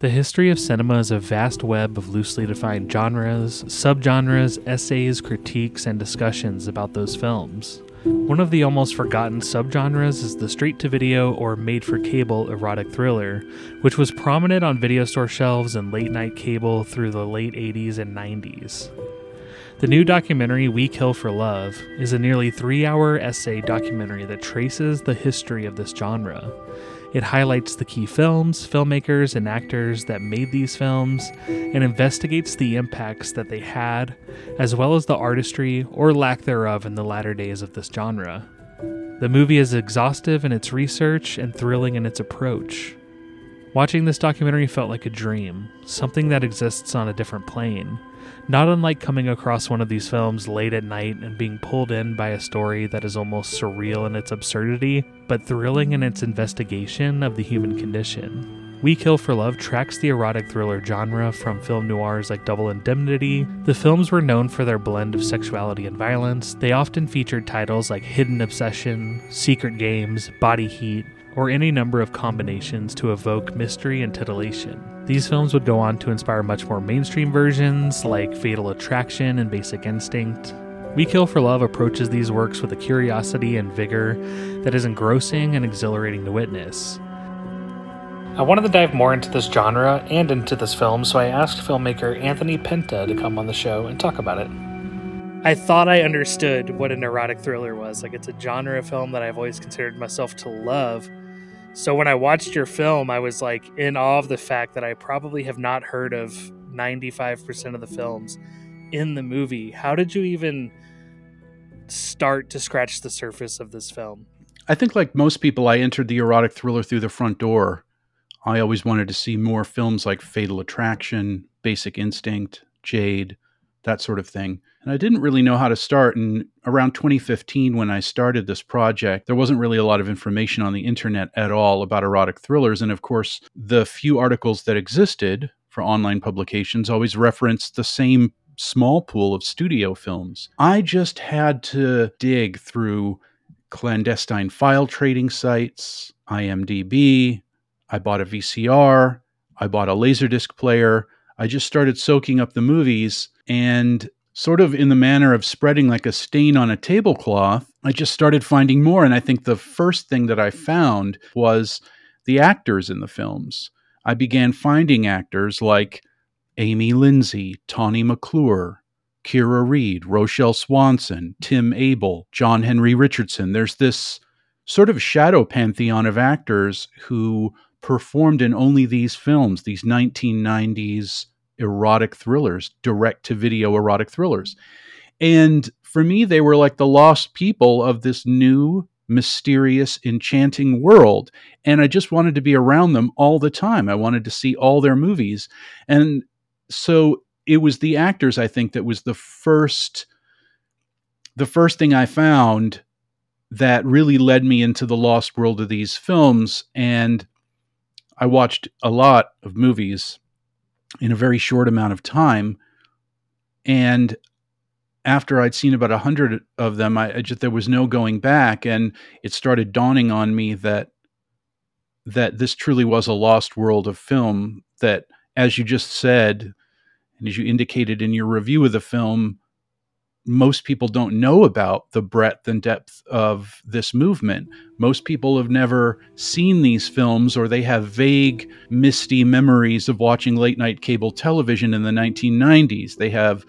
The history of cinema is a vast web of loosely defined genres, subgenres, essays, critiques, and discussions about those films. One of the almost forgotten subgenres is the straight to video or made for cable erotic thriller, which was prominent on video store shelves and late night cable through the late 80s and 90s. The new documentary We Kill for Love is a nearly three hour essay documentary that traces the history of this genre. It highlights the key films, filmmakers, and actors that made these films and investigates the impacts that they had, as well as the artistry or lack thereof in the latter days of this genre. The movie is exhaustive in its research and thrilling in its approach. Watching this documentary felt like a dream, something that exists on a different plane. Not unlike coming across one of these films late at night and being pulled in by a story that is almost surreal in its absurdity, but thrilling in its investigation of the human condition. We Kill for Love tracks the erotic thriller genre from film noirs like Double Indemnity. The films were known for their blend of sexuality and violence. They often featured titles like Hidden Obsession, Secret Games, Body Heat, or any number of combinations to evoke mystery and titillation. These films would go on to inspire much more mainstream versions like Fatal Attraction and Basic Instinct. We Kill for Love approaches these works with a curiosity and vigor that is engrossing and exhilarating to witness. I wanted to dive more into this genre and into this film, so I asked filmmaker Anthony Penta to come on the show and talk about it. I thought I understood what an erotic thriller was. Like, it's a genre of film that I've always considered myself to love so when I watched your film, I was like in awe of the fact that I probably have not heard of 95% of the films in the movie. How did you even start to scratch the surface of this film? I think, like most people, I entered the erotic thriller through the front door. I always wanted to see more films like Fatal Attraction, Basic Instinct, Jade, that sort of thing. And I didn't really know how to start. And around 2015, when I started this project, there wasn't really a lot of information on the internet at all about erotic thrillers. And of course, the few articles that existed for online publications always referenced the same small pool of studio films. I just had to dig through clandestine file trading sites, IMDb. I bought a VCR. I bought a Laserdisc player. I just started soaking up the movies and sort of in the manner of spreading like a stain on a tablecloth, I just started finding more. And I think the first thing that I found was the actors in the films. I began finding actors like Amy Lindsay, Tawny McClure, Kira Reed, Rochelle Swanson, Tim Abell, John Henry Richardson. There's this sort of shadow pantheon of actors who performed in only these films, these 1990s erotic thrillers, direct to video erotic thrillers. And for me, they were like the lost people of this new, mysterious, enchanting world. And I just wanted to be around them all the time. I wanted to see all their movies. And so it was the actors, I think, that was the first the first thing I found that really led me into the lost world of these films. And I watched a lot of movies in a very short amount of time. And after I'd seen about a hundred of them, I, I, just there was no going back, and it started dawning on me that that this truly was a lost world of film. That, as you just said, and as you indicated in your review of the film, most people don't know about the breadth and depth of this movement. Most people have never seen these films or they have vague, misty memories of watching late night cable television in the 1990s. They have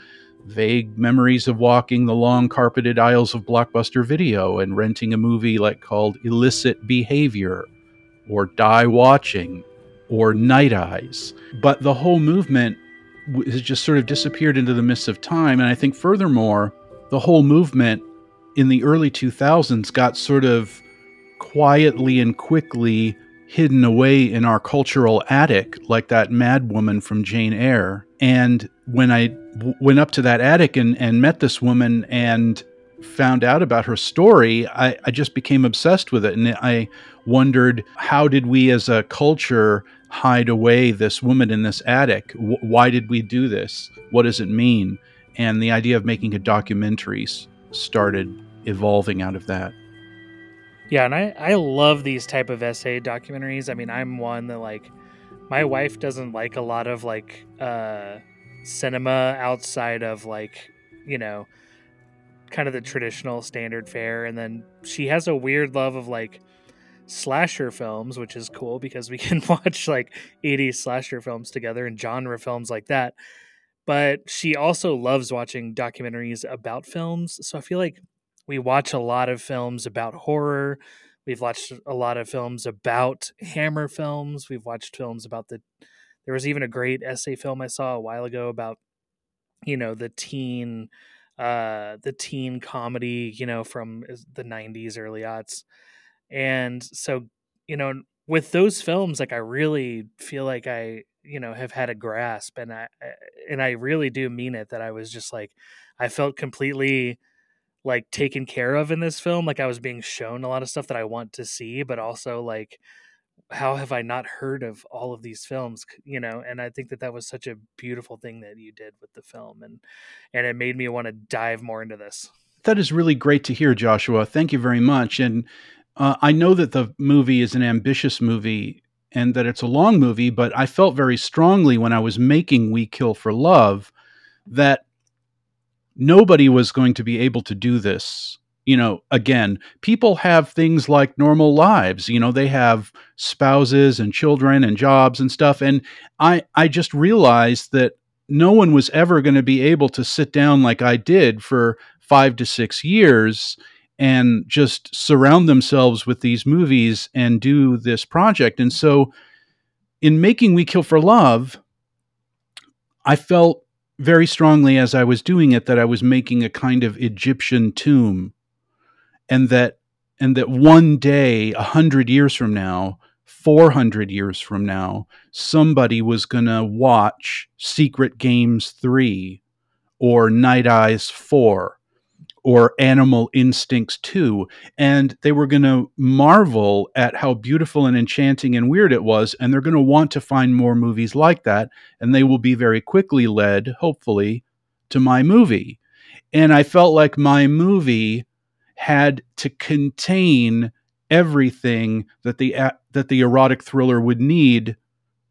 vague memories of walking the long carpeted aisles of Blockbuster Video and renting a movie like called Illicit Behavior or Die Watching or Night Eyes. But the whole movement has just sort of disappeared into the mists of time. And I think, furthermore, the whole movement in the early 2000s got sort of quietly and quickly hidden away in our cultural attic, like that mad woman from Jane Eyre. And when I w- went up to that attic and, and met this woman and found out about her story, I, I just became obsessed with it. And I wondered how did we as a culture hide away this woman in this attic? W- why did we do this? What does it mean? And the idea of making a documentary started evolving out of that. Yeah, and I, I love these type of essay documentaries. I mean, I'm one that like my wife doesn't like a lot of like uh cinema outside of like you know kind of the traditional standard fare and then she has a weird love of like slasher films which is cool because we can watch like 80s slasher films together and genre films like that. But she also loves watching documentaries about films. So i feel like we watch a lot of films about horror. We've watched a lot of films about hammer films. We've watched films about the there was even a great essay film i saw a while ago about you know the teen uh the teen comedy you know from the 90s early aughts and so you know with those films like i really feel like i you know have had a grasp and i eh, and i really do mean it that i was just like i felt completely like taken care of in this film like i was being shown a lot of stuff that i want to see but also like how have I not heard of all of these films? You know, and I think that that was such a beautiful thing that you did with the film, and and it made me want to dive more into this. That is really great to hear, Joshua. Thank you very much. And uh, I know that the movie is an ambitious movie and that it's a long movie, but I felt very strongly when I was making We Kill for Love that nobody was going to be able to do this you know, again, people have things like normal lives. You know, they have spouses and children and jobs and stuff. And I, I just realized that no one was ever going to be able to sit down like I did for five to six years and just surround themselves with these movies and do this project. And so, in making We Kill for Love, I felt very strongly as I was doing it that I was making a kind of Egyptian tomb and that and that one day a hundred years from now 400 years from now somebody was to watch secret games 3 or night eyes 4 or animal instincts too. and they were going to marvel at how beautiful and enchanting and weird it was and they're going to want to find more movies like that and they will be very quickly led hopefully to my movie and i felt like my movie had to contain everything that the that the erotic thriller would need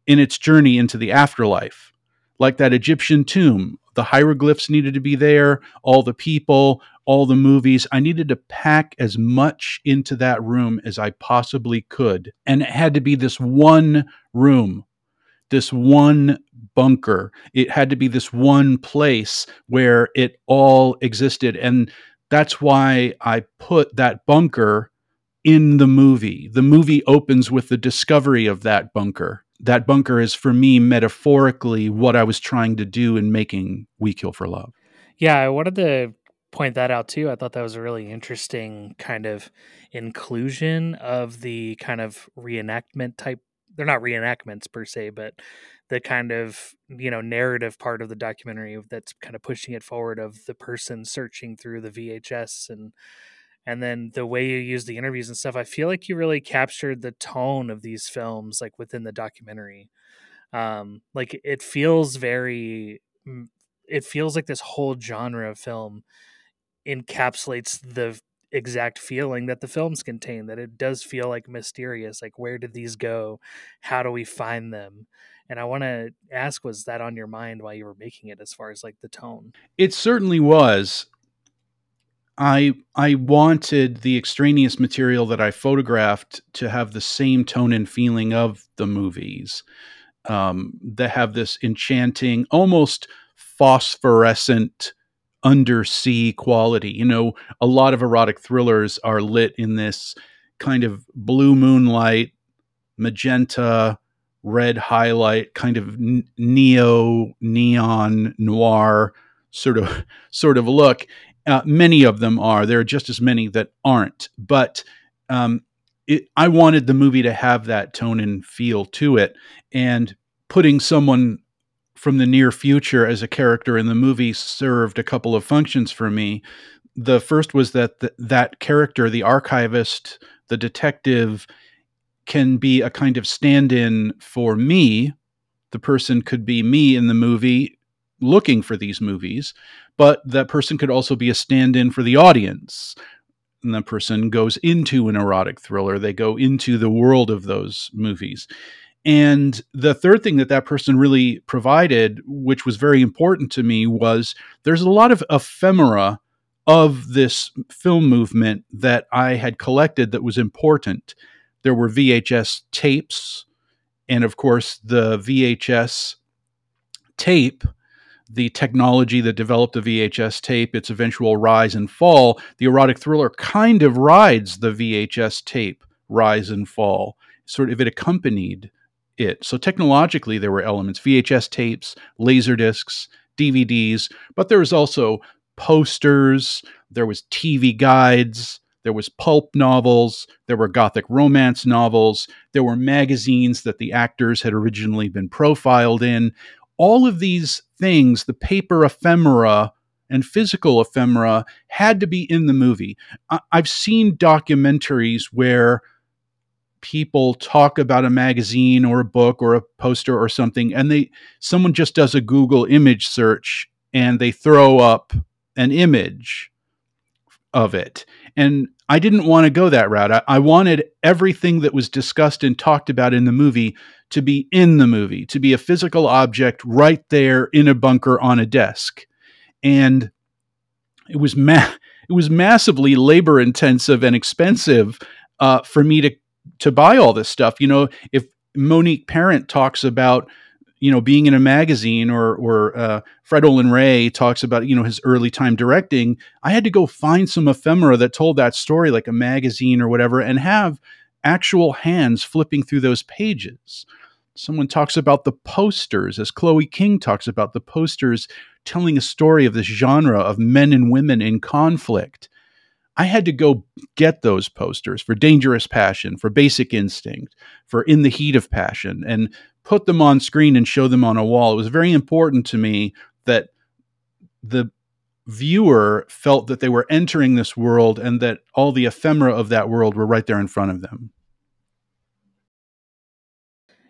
in its journey into the afterlife like that egyptian tomb. The hieroglyphs needed to be there all the people all the movies. I needed to pack as much into that room as i possibly could. And it had to be this one room this one bunker. It had to be this one place where it all existed. And that's why I put that bunker in the movie. The movie opens with the discovery of that bunker. That bunker is for me metaphorically what I was trying to do in making We Kill for Love. Yeah, I wanted to point that out too. I thought that was a really interesting kind of inclusion of the kind of reenactment type. They're not reenactments per se, but the kind of you know narrative part of the documentary that's kind of pushing it forward of the person searching through the VHS and and then the way you use the interviews and stuff i feel like you really captured the tone of these films like within the documentary. Um like it feels very mm, it feels like this whole genre of film encapsulates the exact feeling that the films contain that it does feel like mysterious like where did these go? How do we find them? And i want to ask was that on your mind while you were making it as far as like the tone? It certainly was i i wanted the extraneous material that i photographed to have the same tone and feeling of the movies um, that have this enchanting almost phosphorescent undersea quality. You know a lot of erotic thrillers are lit in this kind of blue moonlight magenta red highlight kind of neo neon noir sort of sort of look uh, many of them are. There are just as many that aren't. But um, it, i wanted the movie to have that tone and feel to it. And putting someone from the near future as a character in the movie served a couple of functions for me. The first was that th- that character the archivist the detective can be a kind of stand in for me. The person could be me in the movie looking for these movies, but that person could also be a stand in for the audience. And that person goes into an erotic thriller, they go into the world of those movies. And the third thing that that person really provided, which was very important to me, was there's a lot of ephemera of this film movement that I had collected that was important. There were VHS tapes, and of course, the VHS tape, the technology that developed the VHS tape, its eventual rise and fall, the erotic thriller kind of rides the VHS tape rise and fall. Sort of it accompanied it. So technologically, there were elements VHS tapes, laser discs, DVDs, but there was also posters, there was TV guides, there was pulp novels, there were gothic romance novels, there were magazines that the actors had originally been profiled in. All of these things, the paper ephemera and physical ephemera, had to be in the movie. I- I've seen documentaries where people talk about a magazine or a book or a poster or something and they someone just does a google image search and they throw up an image of it and i didn't want to go that route I, I, wanted everything that was discussed and talked about in the movie to be in the movie to be a physical object right there in a bunker on a desk and it was ma- it was massively labor intensive and expensive uh, for me to to buy all this stuff. You know, if Monique Parent talks about you know being in a magazine or or uh, Fred Olen Ray talks about you know his early time directing, I had to go find some ephemera that told that story, like a magazine or whatever, and have actual hands flipping through those pages. Someone talks about the posters, as Chloe King talks about the posters telling a story of this genre of men and women in conflict. I had to go get those posters for Dangerous Passion, for Basic Instinct, for In the Heat of Passion, and put them on screen and show them on a wall. It was very important to me that the viewer felt that they were entering this world and that all the ephemera of that world were right there in front of them.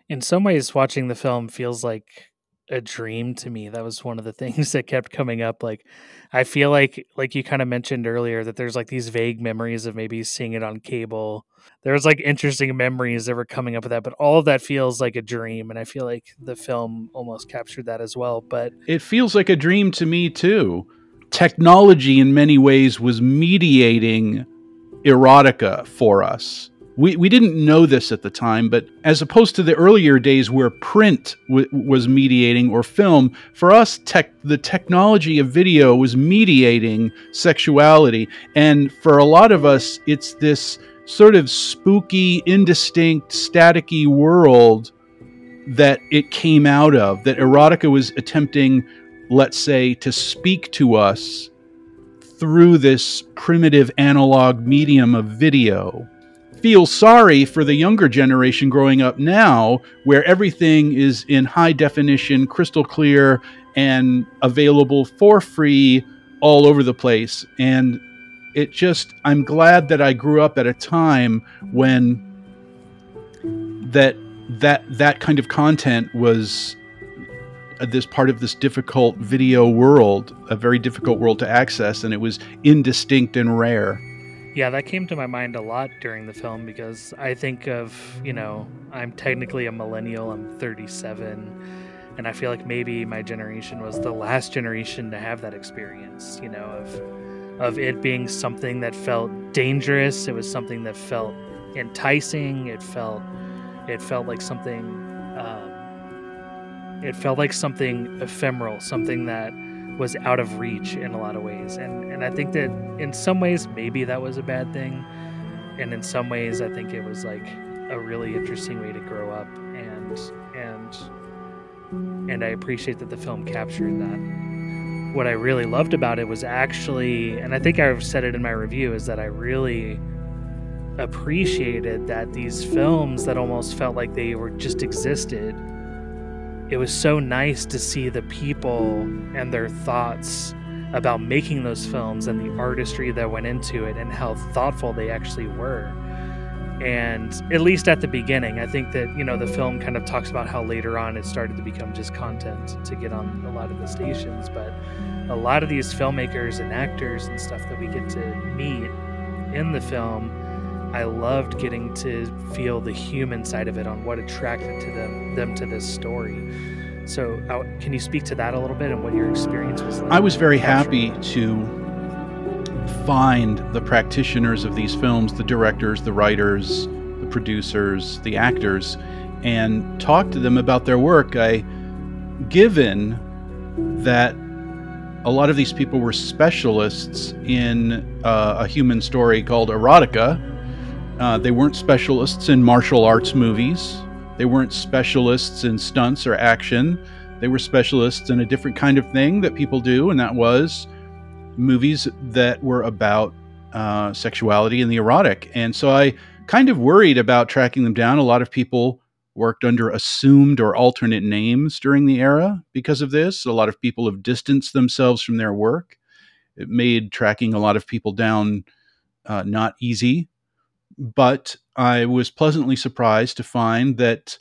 In some ways, watching the film feels like a dream to me. That was one of the things that kept coming up. Like, I feel like, like you kind of mentioned earlier, that there's like these vague memories of maybe seeing it on cable. There's like interesting memories that were coming up with that, but all of that feels like a dream. And I feel like the film almost captured that as well. But it feels like a dream to me too. Technology, in many ways, was mediating erotica for us we, we didn't know this at the time, but as opposed to the earlier days where print w- was mediating or film, for us, tech, the technology of video was mediating sexuality. And for a lot of us, it's this sort of spooky, indistinct, staticky world that it came out of, that erotica was attempting, let's say, to speak to us through this primitive analog medium of video feel sorry for the younger generation growing up now, where everything is in high definition, crystal clear, and available for free all over the place. And it just, I'm glad that I grew up at a time when that that that kind of content was uh, this part of this difficult video world, a very difficult world to access, and it was indistinct and rare. Yeah, that came to my mind a lot during the film because I think of, you know, I'm technically a millennial, I'm 37, and I feel like maybe my generation was the last generation to have that experience, you know, of of it being something that felt dangerous, it was something that felt enticing, it felt it felt like something um, it felt like something ephemeral, something that was out of reach in a lot of ways. And and I think that in some ways maybe that was a bad thing. And in some ways I think it was like a really interesting way to grow up and and and I appreciate that the film captured that. What I really loved about it was actually and I think I've said it in my review is that I really appreciated that these films that almost felt like they were just existed it was so nice to see the people and their thoughts about making those films and the artistry that went into it and how thoughtful they actually were. And at least at the beginning, I think that, you know, the film kind of talks about how later on it started to become just content to get on a lot of the stations. But a lot of these filmmakers and actors and stuff that we get to meet in the film I loved getting to feel the human side of it on what attracted to them them to this story. So, uh, can you speak to that a little bit and what your experience was like? I was very happy to find the practitioners of these films, the directors, the writers, the producers, the actors, and talk to them about their work. I, given that a lot of these people were specialists in uh, a human story called erotica. Uh, they weren't specialists in martial arts movies. They weren't specialists in stunts or action. They were specialists in a different kind of thing that people do, and that was movies that were about uh, sexuality and the erotic. And so I kind of worried about tracking them down. A lot of people worked under assumed or alternate names during the era because of this. A lot of people have distanced themselves from their work. It made tracking a lot of people down uh, not easy. But I was pleasantly surprised to find that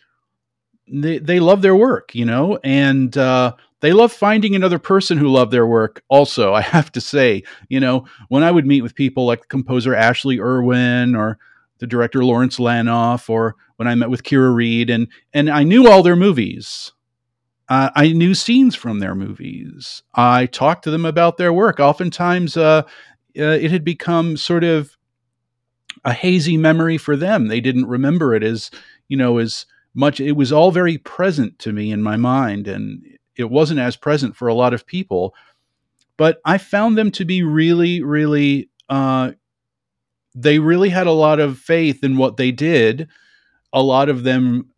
they, they love their work, you know, and uh, they love finding another person who loved their work also i have to say you know when i would meet with people like composer ashley irwin or the director lawrence lanoff or when i met with kira reed and and i knew all their movies. Uh, i knew scenes from their movies. I talked to them about their work. Oftentimes uh, uh, it had become sort of a hazy memory for them they didn't remember it as you know as much it was all very present to me in my mind and it wasn't as present for a lot of people. But I found them to be really, really, uh, they really had a lot of faith in what they did. A lot of them,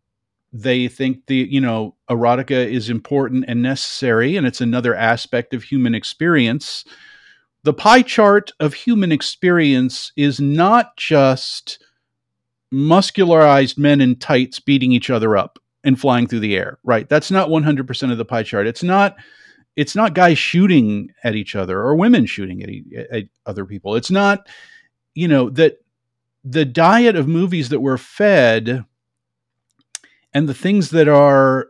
they think the, you know, erotica is important and necessary, and it's another aspect of human experience. The pie chart of human experience is not just muscularized men in tights beating each other up and flying through the air, right? That's not 100% of the pie chart. It's not it's not guys shooting at each other or women shooting at, at other people. It's not you know that the diet of movies that we're fed and the things that are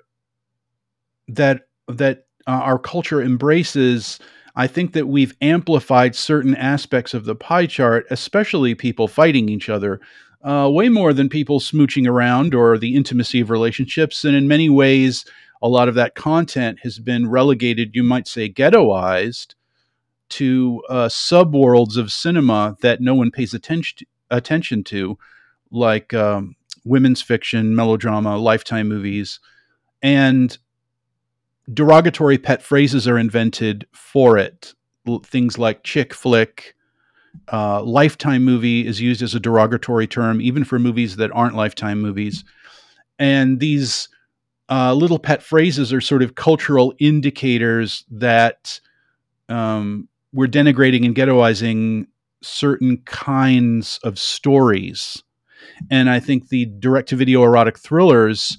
that that uh, our culture embraces I think that we've amplified certain aspects of the pie chart, especially people fighting each other, uh, way more than people smooching around or the intimacy of relationships. And in many ways, a lot of that content has been relegated, you might say, ghettoized to uh, subworlds of cinema that no one pays attention attention to, like um, women's fiction, melodrama, lifetime movies, and derogatory pet phrases are invented for it. Things like chick flick, uh, lifetime movie is used as a derogatory term, even for movies that aren't lifetime movies. And these uh, little pet phrases are sort of cultural indicators that um, we're denigrating and ghettoizing certain kinds of stories. And I think the direct to video erotic thrillers,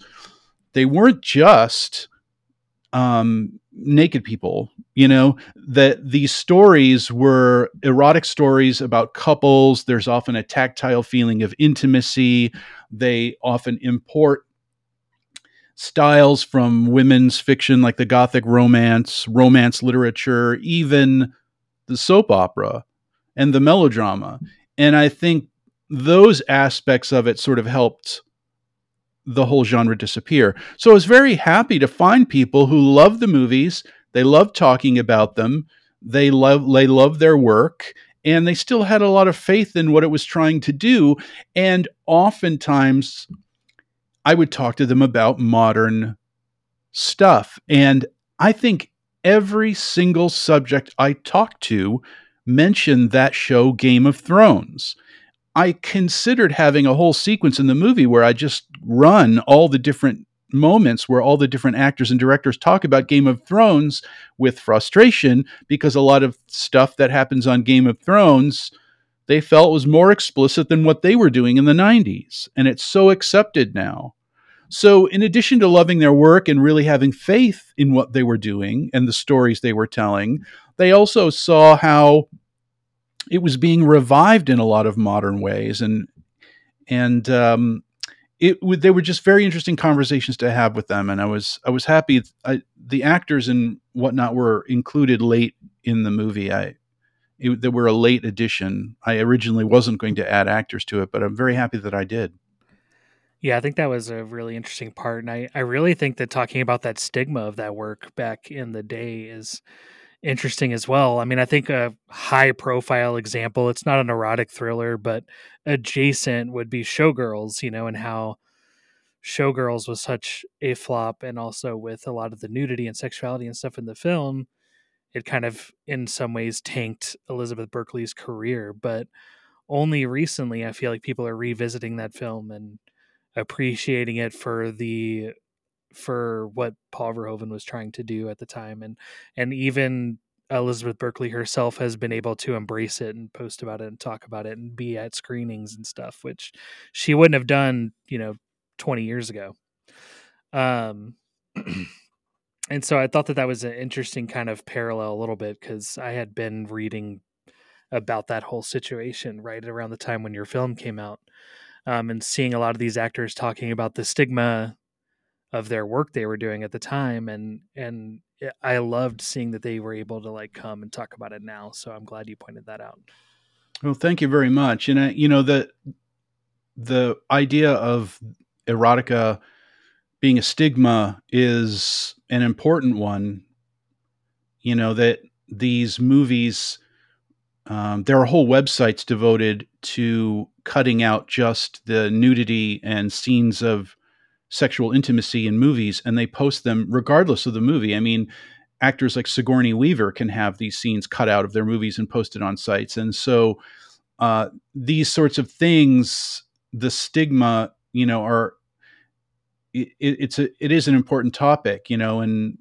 they weren't just um, naked people you know that these stories were erotic stories about couples. There's often a tactile feeling of intimacy. They often import styles from women's fiction like the gothic romance romance literature even the soap opera and the melodrama. And i think those aspects of it sort of helped the whole genre disappear. So I was very happy to find people who love the movies, they love talking about them, they love they love their work, and they still had a lot of faith in what it was trying to do. And oftentimes I would talk to them about modern stuff. And I think every single subject I talked to mentioned that show Game of Thrones. I considered having a whole sequence in the movie where I just run all the different moments where all the different actors and directors talk about Game of Thrones with frustration because a lot of stuff that happens on Game of Thrones they felt was more explicit than what they were doing in the 90s and it's so accepted now. So in addition to loving their work and really having faith in what they were doing and the stories they were telling, they also saw how it was being revived in a lot of modern ways, and and um, it they were just very interesting conversations to have with them, and I was I was happy. I, the actors and whatnot were included late in the movie. I they were a late addition. I originally wasn't going to add actors to it, but I'm very happy that I did. Yeah, I think that was a really interesting part. And I, I really think that talking about that stigma of that work back in the day is interesting as well. I mean, I think a high profile example, it's not an erotic thriller, but adjacent would be Showgirls, you know, and how Showgirls was such a flop. And also with a lot of the nudity and sexuality and stuff in the film, it kind of, in some ways, tanked Elizabeth Berkley's career. But only recently, I feel like people are revisiting that film and appreciating it for the for what Paul Verhoeven was trying to do at the time and and even Elizabeth Berkley herself has been able to embrace it and post about it and talk about it and be at screenings and stuff which she wouldn't have done, you know, 20 years ago. Um and so I thought that that was an interesting kind of parallel a little bit cuz I had been reading about that whole situation right around the time when your film came out um, and seeing a lot of these actors talking about the stigma of their work they were doing at the time and and I loved seeing that they were able to like come and talk about it now so I'm glad you pointed that out. Well, thank you very much. And I, you know the the idea of erotica being a stigma is an important one. You know that these movies um, there are whole websites devoted to cutting out just the nudity and scenes of sexual intimacy in movies, and they post them regardless of the movie. I mean, actors like Sigourney Weaver can have these scenes cut out of their movies and posted on sites, and so uh, these sorts of things, the stigma, you know, are it, it's a it is an important topic, you know, and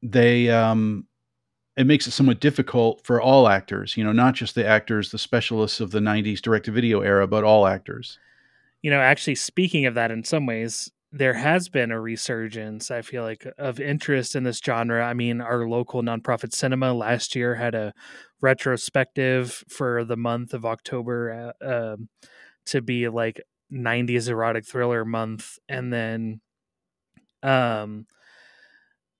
they um, it makes it somewhat difficult for all actors, you know, not just the actors, the specialists of the 90s direct to video era, but all actors. You know, actually, speaking of that, in some ways, there has been a resurgence, I feel like, of interest in this genre. I mean, our local nonprofit cinema last year had a retrospective for the month of October uh, uh, to be like 90s erotic thriller month. And then, um,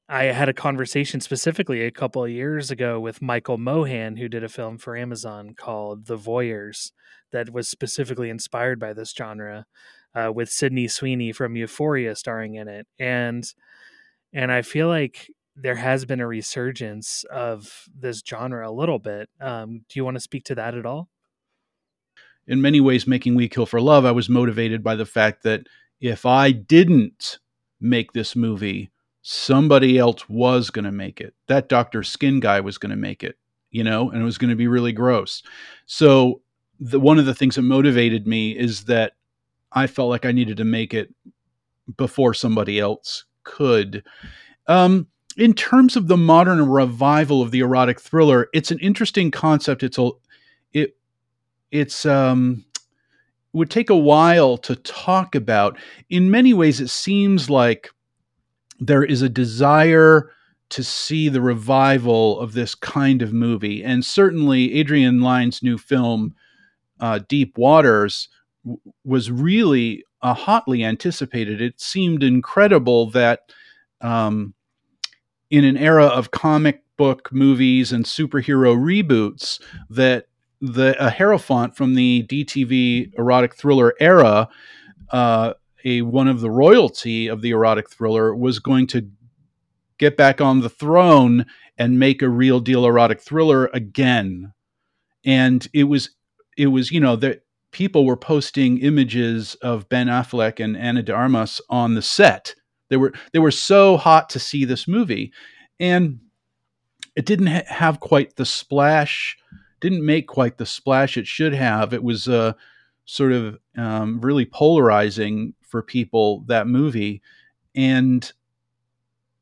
I had a conversation specifically a couple of years ago with Michael Mohan, who did a film for Amazon called The Voyeurs, that was specifically inspired by this genre, uh, with Sydney Sweeney from Euphoria starring in it, and and I feel like there has been a resurgence of this genre a little bit. Um, do you want to speak to that at all? In many ways, making We Kill for Love, I was motivated by the fact that if I didn't make this movie somebody else was going to make it. That Dr. Skin guy was going to make it, you know, and it was going to be really gross. So, the, one of the things that motivated me is that I felt like I needed to make it before somebody else could. Um, in terms of the modern revival of the erotic thriller, it's an interesting concept. It's a, it, it's um, would take a while to talk about. In many ways, it seems like there is a desire to see the revival of this kind of movie. And certainly, Adrian Lyne's new film, uh, Deep Waters, w- was really uh, hotly anticipated. It seemed incredible that um, in an era of comic book movies and superhero reboots, that the a Hierophant from the DTV erotic thriller era uh, a one of the royalty of the erotic thriller was going to get back on the throne and make a real deal erotic thriller again. And it was it was you know that people were posting images of Ben Affleck and Ana de Armas on the set. They were they were so hot to see this movie, and it didn't ha- have quite the splash. Didn't make quite the splash it should have. It was uh, sort of um, really polarizing for people that movie and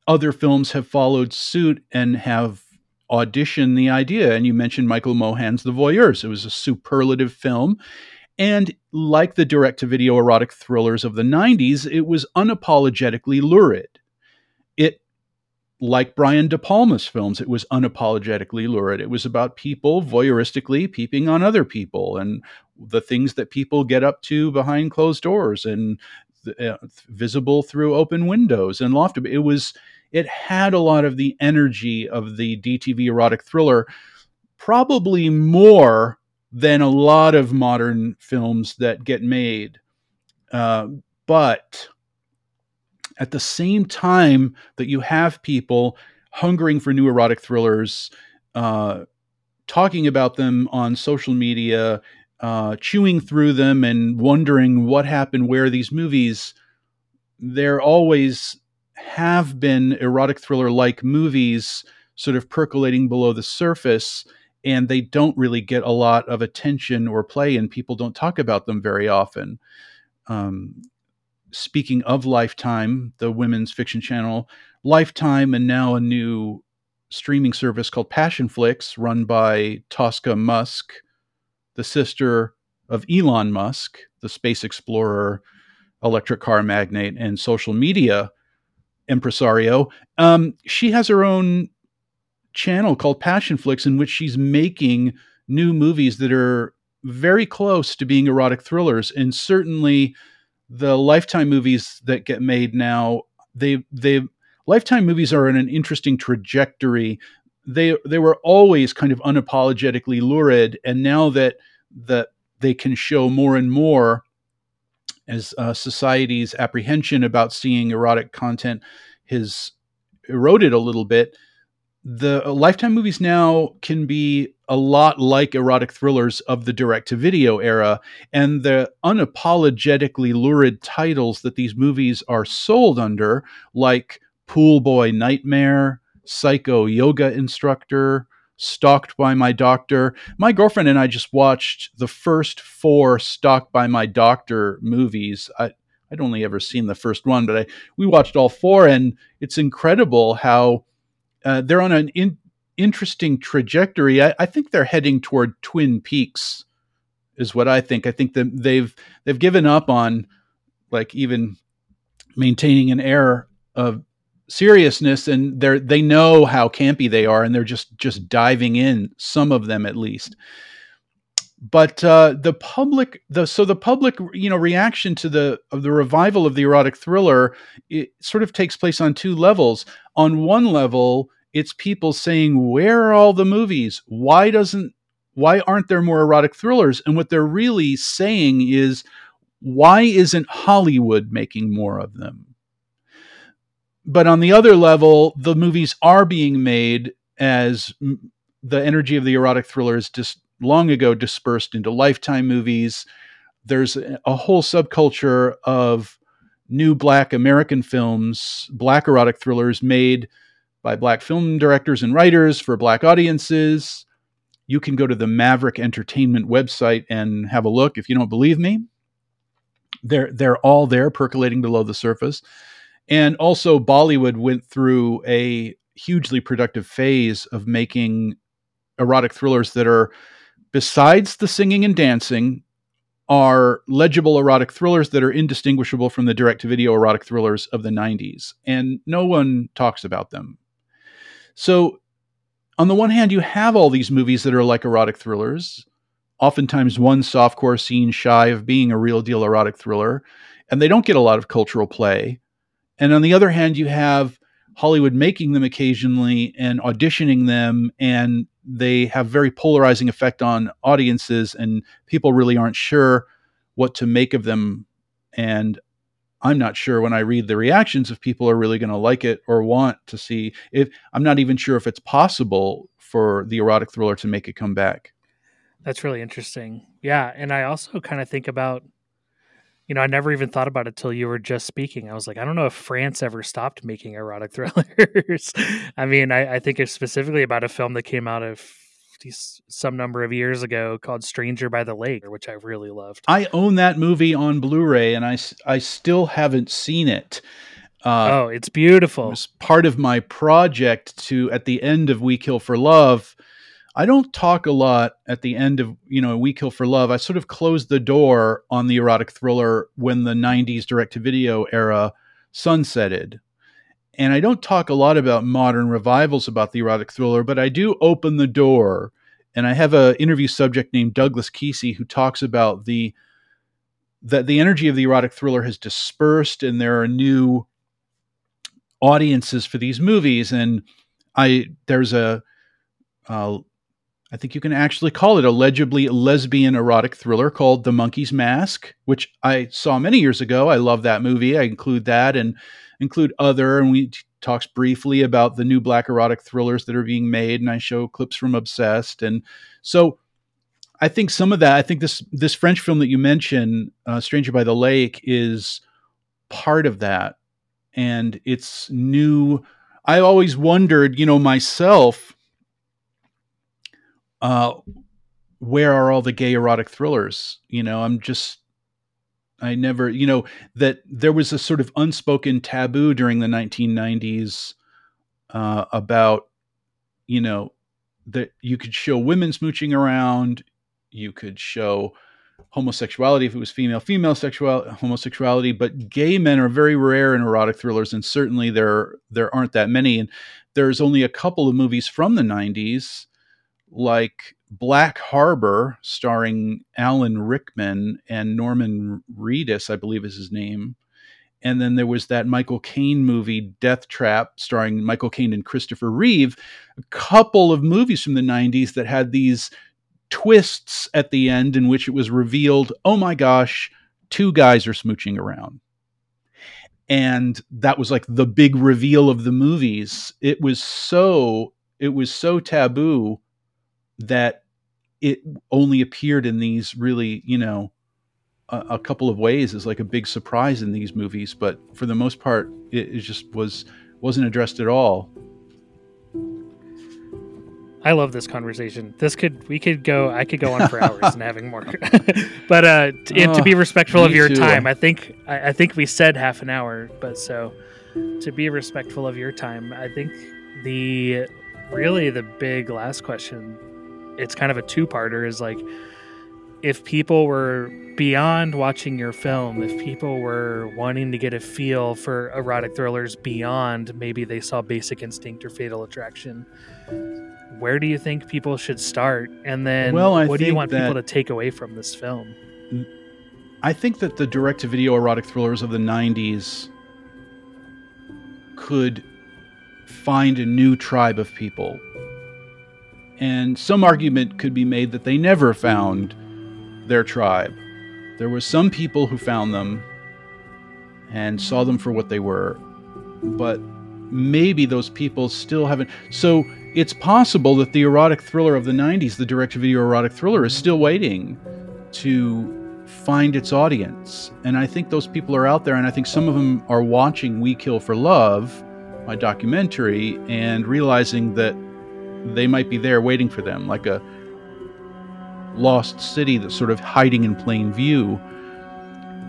other films have followed suit and have auditioned the idea. And you mentioned michael mohan's the voyeurs. It was a superlative film. And like the direct to video erotic thrillers of the 90s it was unapologetically lurid. It like Brian De Palma's films, it was unapologetically lurid. It was about people voyeuristically peeping on other people and the things that people get up to behind closed doors and uh, visible through open windows and loft. It was it had a lot of the energy of the DTV erotic thriller, probably more than a lot of modern films that get made. Uh, but at the same time that you have people hungering for new erotic thrillers, uh, talking about them on social media, uh, chewing through them, and wondering what happened, where these movies, there always have been erotic thriller like movies sort of percolating below the surface and they don't really get a lot of attention or play, and people don't talk about them very often. Um, speaking of Lifetime, the women's fiction channel, Lifetime, and now a new streaming service called Passionflix, run by Tosca Musk, the sister of Elon Musk, the space explorer, electric car magnate, and social media impresario. Um, she has her own channel called Passionflix, in which she's making new movies that are very close to being erotic thrillers and certainly the lifetime movies that get made now they they lifetime movies are in an interesting trajectory they they were always kind of unapologetically lurid and now that that they can show more and more as uh, society's apprehension about seeing erotic content has eroded a little bit the Lifetime movies now can be a lot like erotic thrillers of the direct to video era. And the unapologetically lurid titles that these movies are sold under, like Pool Boy Nightmare, Psycho Yoga Instructor, Stalked by My Doctor. My girlfriend and I just watched the first four Stalked by My Doctor movies. I, I'd only ever seen the first one, but I, we watched all four, and it's incredible how uh, they're on an in, interesting trajectory. I, I, think they're heading toward Twin Peaks, is what I think. I think that they've they've given up on like even maintaining an air of seriousness, and they're they know how campy they are, and they're just just diving in. Some of them, at least. But uh, the public, the so the public, you know, reaction to the of the revival of the erotic thriller, it sort of takes place on two levels. On one level, it's people saying, "Where are all the movies? Why doesn't why aren't there more erotic thrillers?" And what they're really saying is, "Why isn't Hollywood making more of them?" But on the other level, the movies are being made as the energy of the erotic thriller is just long ago dispersed into lifetime movies. There's a whole subculture of new black American films, black erotic thrillers made by black film directors and writers for black audiences. You can go to the Maverick Entertainment website and have a look if you don't believe me. They're they're all there percolating below the surface. And also Bollywood went through a hugely productive phase of making erotic thrillers that are besides the singing and dancing are legible erotic thrillers that are indistinguishable from the direct to video erotic thrillers of the 90s and no one talks about them so, on the one hand, you have all these movies that are like erotic thrillers, oftentimes one softcore scene shy of being a real deal erotic thriller, and they don't get a lot of cultural play. And on the other hand, you have Hollywood making them occasionally and auditioning them, and they have very polarizing effect on audiences, and people really aren't sure what to make of them. And I'm not sure when I read the reactions if people are really going to like it or want to see if I'm not even sure if it's possible for the erotic thriller to make it come back. That's really interesting. Yeah, and I also kind of think about you know, I never even thought about it till you were just speaking. I was like, I don't know if France ever stopped making erotic thrillers. I mean, I, I think it's specifically about a film that came out of some number of years ago called Stranger by the Lake, which I really loved. I own that movie on Blu-ray, and I I still haven't seen it. Uh, oh, it's beautiful. It was part of my project to at the end of We Kill for Love. I don't talk a lot at the end of you know We Kill for Love. I sort of closed the door on the erotic thriller when the '90s direct-to-video era sunsetted and I don't talk a lot about modern revivals about the erotic thriller, but I do open the door. And I have an interview subject named Douglas Keesey who talks about the that the energy of the erotic thriller has dispersed and there are new audiences for these movies. And I there's a, a I think you can actually call it a legibly lesbian erotic thriller called The Monkey's Mask, which I saw many years ago. I love that movie. I include that and include other, and we talks briefly about the new black erotic thrillers that are being made, and I show clips from Obsessed, and so I think some of that. I think this this French film that you mentioned, uh, Stranger by the Lake, is part of that, and it's new. I always wondered, you know, myself uh, where are all the gay erotic thrillers? You know, I'm just, I never, you know, that there was a sort of unspoken taboo during the 1990s uh, about, you know, that you could show women smooching around, you could show homosexuality if it was female, female sexual homosexuality, but gay men are very rare in erotic thrillers, and certainly there there aren't that many. And there's only a couple of movies from the 90s like Black Harbor, starring Alan Rickman and Norman Reedus, I believe is his name. And then there was that Michael Caine movie, Death Trap, starring Michael Caine and Christopher Reeve. A couple of movies from the 90s that had these twists at the end in which it was revealed, oh my gosh, two guys are smooching around. And that was like the big reveal of the movies. It was so it was so taboo that it only appeared in these really, you know, a, a, couple of ways is like a big surprise in these movies, but for the most part, it, it just was wasn't addressed at all. I love this conversation. This could we could go. I could go on for hours and having more. but uh, t- oh, to be respectful of your too. time, I think I, I think we said half an hour. But so to be respectful of your time, I think the really the big last question it's kind of a two-parter is like if people were beyond watching your film, if people were wanting to get a feel for erotic thrillers beyond maybe they saw Basic Instinct or Fatal Attraction, where do you think people should start? And then well, what do you want people to take away from this film? I think that the direct to video erotic thrillers of the 90s could find a new tribe of people and some argument could be made that they never found their tribe. There were some people who found them and saw them for what they were, but maybe those people still haven't. So it's possible that the erotic thriller of the 90s, the direct to video erotic thriller, is still waiting to find its audience. And I think those people are out there, and I think some of them are watching We Kill for Love, my documentary, and realizing that they might be there waiting for them, like a lost city that's sort of hiding in plain view.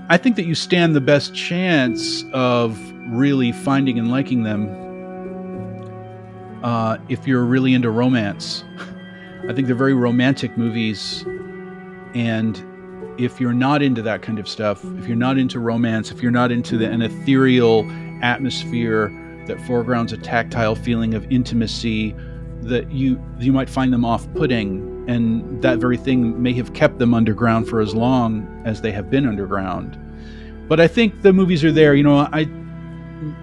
I think that you stand the best chance of really finding and liking them uh, if you're really into romance. I think they're very romantic movies. And if you're not into that kind of stuff, if you're not into romance, if you're not into the, an ethereal atmosphere that foregrounds a tactile feeling of intimacy that you you might find them off-putting and that very thing may have kept them underground for as long as they have been underground. But i think the movies are there. You know i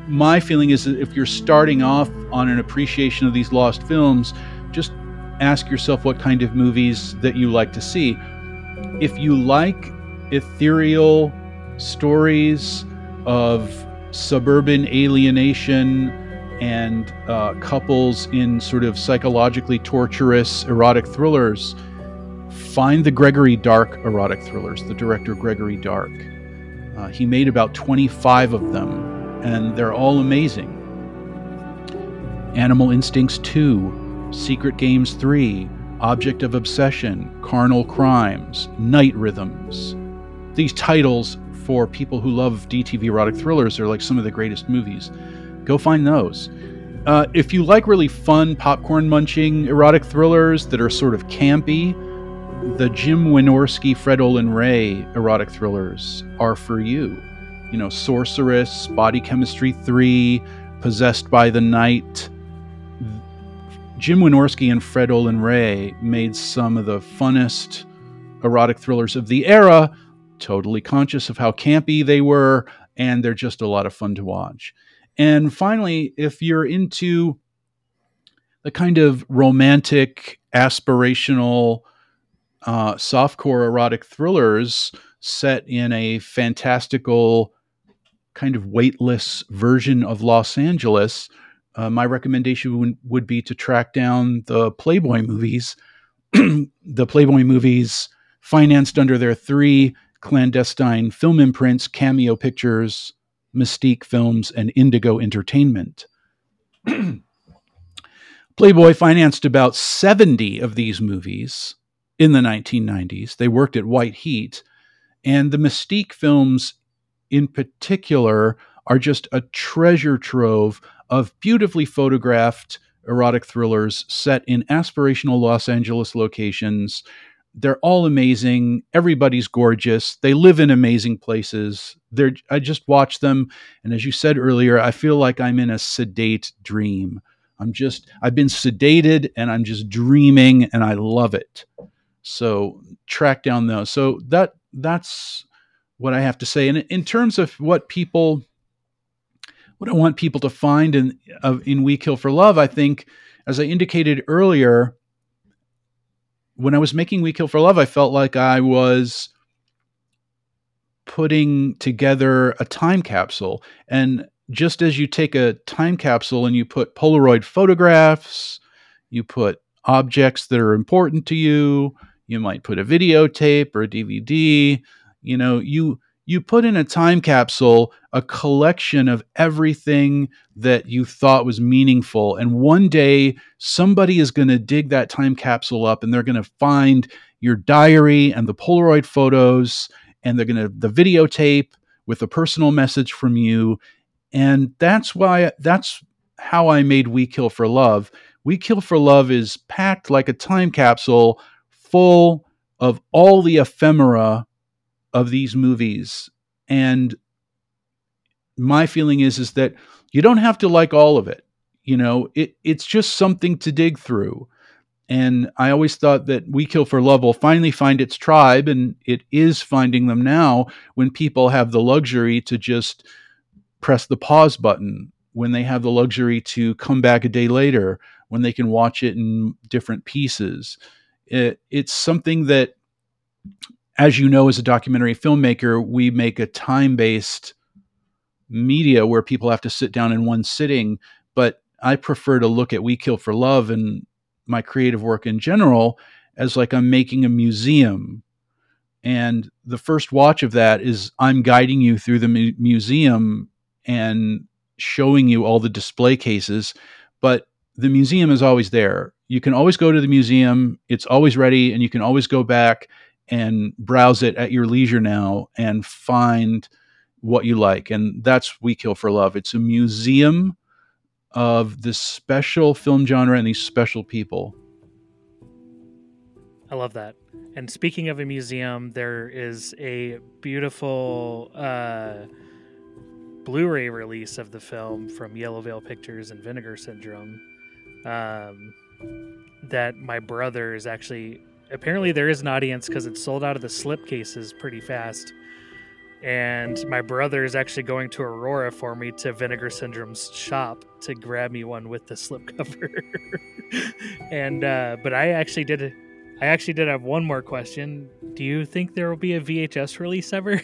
my feeling is that if you're starting off on an appreciation of these lost films just ask yourself what kind of movies that you like to see. If you like ethereal stories of suburban alienation and uh, couples in sort of psychologically torturous erotic thrillers, find the Gregory Dark erotic thrillers, the director Gregory Dark. Uh, he made about 25 of them, and they're all amazing. Animal Instincts 2, Secret Games 3, Object of Obsession, Carnal Crimes, Night Rhythms. These titles for people who love DTV erotic thrillers are like some of the greatest movies go find those. Uh, if you like really fun popcorn munching erotic thrillers that are sort of campy, the Jim Wynorski, Fred Olen Ray erotic thrillers are for you. You know, Sorceress, Body Chemistry 3, Possessed by the Night. Jim Wynorski and Fred Olen Ray made some of the funnest erotic thrillers of the era, totally conscious of how campy they were, and they're just a lot of fun to watch. And finally, if you're into the kind of romantic aspirational uh, softcore erotic thrillers set in a fantastical kind of weightless version of Los Angeles, uh, my recommendation would, would be to track down the Playboy movies. the Playboy movies financed under their three clandestine film imprints Cameo Pictures, Mystique Films, and Indigo Entertainment. Playboy financed about 70 of these movies in the 1990s. They worked at White Heat. And the Mystique films, in particular, are just a treasure trove of beautifully photographed erotic thrillers set in aspirational Los Angeles locations. They're all amazing. Everybody's gorgeous. They live in amazing places. They're, I just watch them. And as you said earlier, I feel like I'm in a sedate dream. I'm just, I've been sedated and I'm just dreaming and I love it. So track down those. So that that's what I have to say. And in terms of what people, what I want people to find in uh, in We Kill for Love, I think, as I indicated earlier, when I was making We Kill for Love, I felt like I was putting together a time capsule. And just as you take a time capsule and you put Polaroid photographs, you put objects that are important to you, you might put a videotape or a DVD. You know, you you put in a time capsule a collection of everything that you thought was meaningful and one day somebody is going to dig that time capsule up and they're going to find your diary and the polaroid photos and they're going to the videotape with a personal message from you and that's why that's how i made we kill for love. We kill for love is packed like a time capsule full of all the ephemera of these movies. And my feeling is is that you don't have to like all of it. You know it, it's just something to dig through. And i always thought that we kill for love will finally find its tribe and it is finding them now when people have the luxury to just press the pause button when they have the luxury to come back a day later when they can watch it in different pieces. It, it's something that, as you know, as a documentary filmmaker, we make a time based media where people have to sit down in one sitting. But I prefer to look at We Kill for Love and my creative work in general as like I'm making a museum. And the first watch of that is I'm guiding you through the mu- museum and showing you all the display cases. But the museum is always there you can always go to the museum. It's always ready, and you can always go back and browse it at your leisure now and find what you like. And that's We Kill for Love. It's a museum of this special film genre and these special people. I love that. And speaking of a museum, there is a beautiful uh, Blu ray release of the film from Yellow Veil Pictures and Vinegar Syndrome. Um, that my brother is actually apparently there is an audience because it sold out of the slip cases pretty fast. And my brother is actually going to Aurora for me to Vinegar Syndrome's shop to grab me one with the slipcover. and uh, but I actually did I actually did have one more question. Do you think there will be a VHS release ever?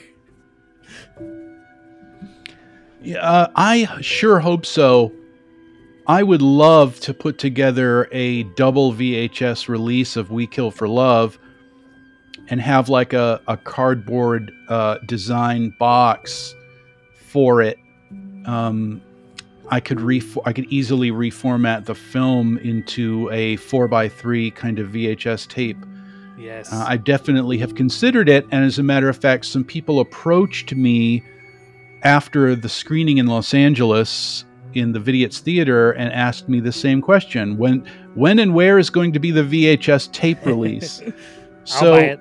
yeah, uh, I sure hope so. I would love to put together a double VHS release of We Kill for Love and have like a, a cardboard uh, design box for it. Um, I could re- I could easily reformat the film into a four by three kind of VHS tape. Yes, uh, I definitely have considered it, and as a matter of fact, some people approached me after the screening in Los Angeles in the Vidiot's Theater and asked me the same question: when, when, and where is going to be the VHS tape release? so,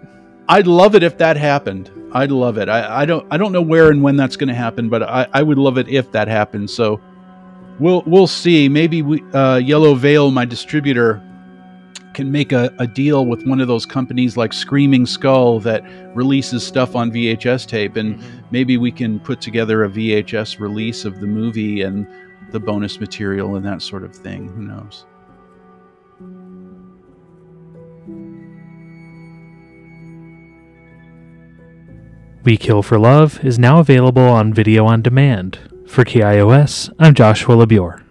I'd love it if that happened. I'd love it. I, I don't I don't know where and when that's going to happen, but I, I would love it if that happened. So, we'll we'll see. Maybe we uh, Yellow Veil, my distributor, can make a, a deal with one of those companies like Screaming Skull that releases stuff on VHS tape, and mm-hmm. maybe we can put together a VHS release of the movie and the bonus material and that sort of thing. Who knows? We Kill for Love is now available on video on demand. For KIOS, I'm Joshua LaBure.